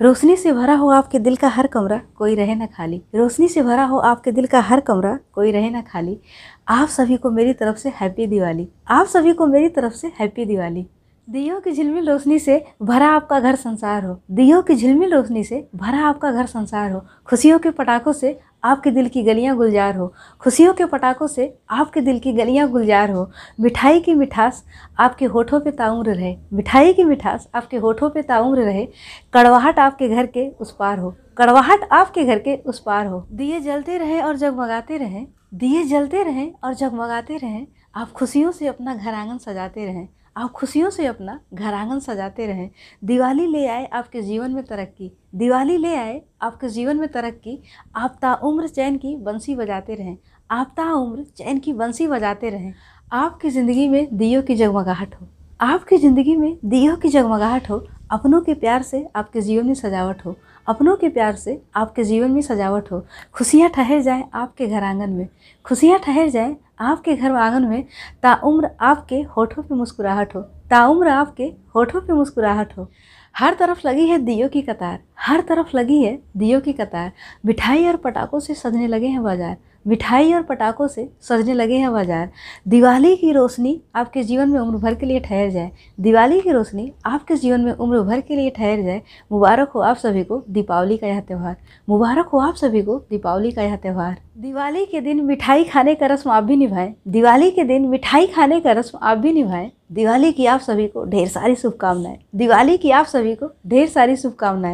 रोशनी से भरा हो आपके दिल का हर कमरा, कोई रहे ना खाली। रोशनी से भरा हो आपके दिल का हर कमरा, कोई रहे ना खाली। आप सभी को मेरी तरफ़ से हैप्पी दिवाली। आप सभी को मेरी तरफ़ से हैप्पी दिवाली। दियो की झिलमिल रोशनी से भरा आपका घर संसार हो। दियो की झिलमिल रोशनी से भरा आपका घर संसार हो। खुशियों के पटाखों से आपके दिल की गलियाँ गुलजार हो। खुशियों के पटाखों से आपके दिल की गलियाँ गुलजार हो। मिठाई की मिठास आपके होठों पे ताउम्र रहे। मिठाई की मिठास आपके होठों पे ताउम्र रहे। कड़वाहट आपके घर के उस पार हो। कड़वाहट आपके घर के उस पार हो। दिए जलते रहें और जगमगाते रहें। दिए जलते रहें और जगमगाते रहें। आप खुशियों से अपना घर आँगन सजाते रहें। आप खुशियों से अपना घर आँगन सजाते रहें। दिवाली ले आए आपके जीवन में तरक्की। दिवाली ले आए आपके जीवन में तरक्की। आप ताउम्र चैन की बंसी बजाते रहें। आप ताउम्र चैन की बंसी बजाते रहें। आपकी ज़िंदगी में दियो की जगमगाहट हो। आपकी ज़िंदगी में दियो की जगमगाहट हो। अपनों के प्यार से आपके जीवन में सजावट हो। अपनों के प्यार से आपके जीवन में सजावट हो। खुशियाँ ठहर जाएँ आपके घर आँगन में। खुशियाँ ठहर जाएँ आपके घर आँगन में ताउम्र आपके होठों पे मुस्कुराहट हो। ताउम्र आपके होठों पे मुस्कुराहट हो। हर तरफ़ लगी है दियो की कतार, हर तरफ़ लगी है दियो की कतार। मिठाई और पटाखों से सजने लगे हैं बाज़ार, मिठाई और पटाखों से सजने लगे हैं बाज़ार। दिवाली की रोशनी आपके जीवन में उम्र भर के लिए ठहर जाए। दिवाली की रोशनी आपके जीवन में उम्र भर के लिए ठहर जाए। मुबारक हो आप सभी को दीपावली का यह त्यौहार। मुबारक हो आप सभी को दीपावली का यह त्यौहार। दिवाली के दिन मिठाई खाने का रस्म आप भी निभाएँ। दिवाली के दिन मिठाई खाने का रस्म आप भी निभाएँ। दिवाली की आप सभी को ढेर सारी शुभकामनाएँ। दिवाली की आप सभी को ढेर सारी शुभकामनाएँ।